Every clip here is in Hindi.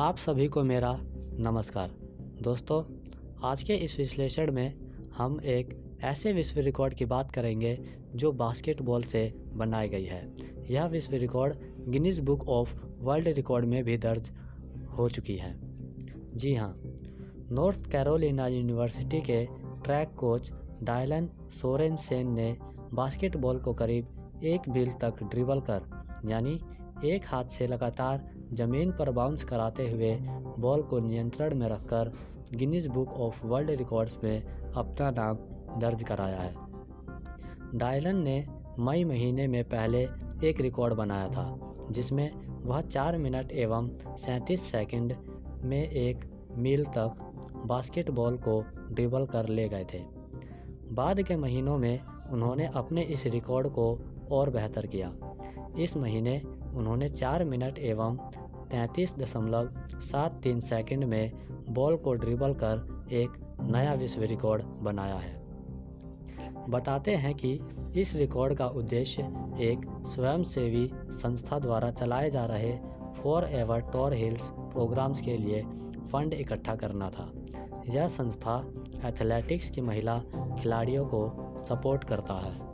आप सभी को मेरा नमस्कार। दोस्तों, आज के इस विश्लेषण में हम एक ऐसे विश्व रिकॉर्ड की बात करेंगे जो बास्केटबॉल से बनाई गई है। यह विश्व record Guinness book of world record में भी दर्ज हो चुकी है। जी हाँ नॉर्थ कैरोलिना यूनिवर्सिटी के track coach Dylan Sorensen ने बास्केटबॉल को करीब एक बिल तक ड्रिबल कर, यानी एक हाथ से लगातार ज़मीन पर बाउंस कराते हुए बॉल को नियंत्रण में रखकर Guinness book of world records में अपना नाम दर्ज कराया है। डायलन ने मई महीने में पहले एक रिकॉर्ड बनाया था, जिसमें वह चार मिनट एवं सैंतीस सेकंड में एक मील तक बास्केटबॉल को ड्रिबल कर ले गए थे। बाद के महीनों में उन्होंने अपने इस रिकॉर्ड को और बेहतर किया। इस महीने उन्होंने चार मिनट एवं तैंतीस दशमलव सात तीन सेकेंड में बॉल को ड्रिबल कर एक नया विश्व रिकॉर्ड बनाया है। बताते हैं कि इस रिकॉर्ड का उद्देश्य एक स्वयंसेवी संस्था द्वारा चलाए जा रहे forever Tar Heels programs के लिए फंड इकट्ठा करना था। यह संस्था एथलेटिक्स की महिला खिलाड़ियों को सपोर्ट करता है।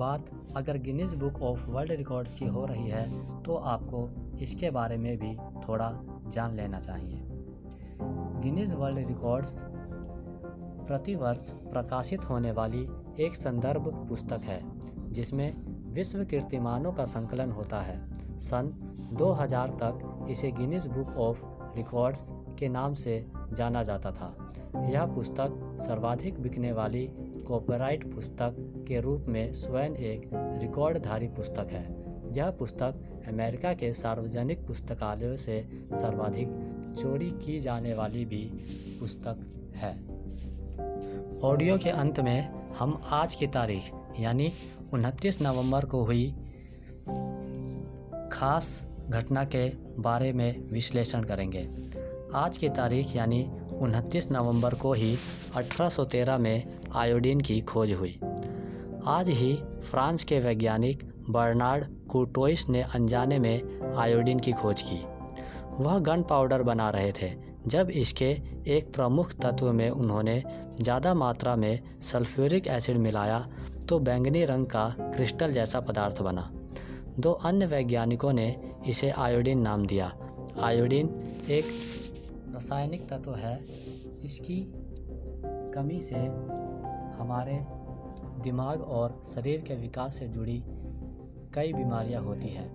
बात अगर Guinness book of world records की हो रही है तो आपको इसके बारे में भी थोड़ा जान लेना चाहिए। गिनीज वर्ल्ड रिकॉर्ड्स प्रतिवर्ष प्रकाशित होने वाली एक संदर्भ पुस्तक है, जिसमें विश्व कीर्तिमानों का संकलन होता है। सन 2000 तक इसे गिनीज बुक ऑफ़ रिकॉर्ड्स के नाम से जाना जाता था। यह पुस्तक सर्वाधिक बिकने वाली कॉपीराइट पुस्तक के रूप में स्वयं एक रिकॉर्डधारी पुस्तक है। यह पुस्तक अमेरिका के सार्वजनिक पुस्तकालयों से सर्वाधिक चोरी की जाने वाली भी पुस्तक है। ऑडियो के अंत में हम आज की तारीख, यानी 29 नवंबर को हुई खास घटना के बारे में विश्लेषण करेंगे। आज की तारीख, यानी 29 नवंबर को ही 1813 में आयोडीन की खोज हुई। आज ही फ्रांस के वैज्ञानिक बर्नार्ड कुटोइस ने अनजाने में आयोडीन की खोज की। वह गन पाउडर बना रहे थे, जब इसके एक प्रमुख तत्व में उन्होंने ज़्यादा मात्रा में सल्फ्यूरिक एसिड मिलाया तो बैंगनी रंग का क्रिस्टल जैसा पदार्थ बना। दो अन्य वैज्ञानिकों ने इसे आयोडीन नाम दिया। आयोडीन एक रासायनिक तत्व है, इसकी कमी से हमारे दिमाग और शरीर के विकास से जुड़ी कई बीमारियाँ होती हैं।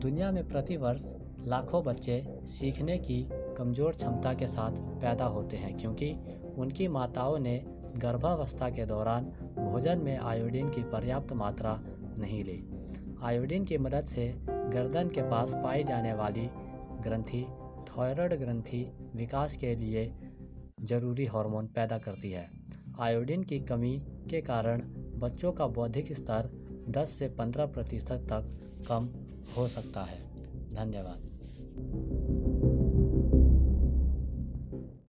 दुनिया में प्रतिवर्ष लाखों बच्चे सीखने की कमज़ोर क्षमता के साथ पैदा होते हैं, क्योंकि उनकी माताओं ने गर्भावस्था के दौरान भोजन में आयोडीन की पर्याप्त मात्रा नहीं ली। आयोडीन की मदद से गर्दन के पास पाई जाने वाली ग्रंथि, थायराइड ग्रंथि विकास के लिए ज़रूरी हार्मोन पैदा करती है। आयोडीन की कमी के कारण बच्चों का बौद्धिक स्तर 10 से 15 प्रतिशत तक कम हो सकता है। धन्यवाद।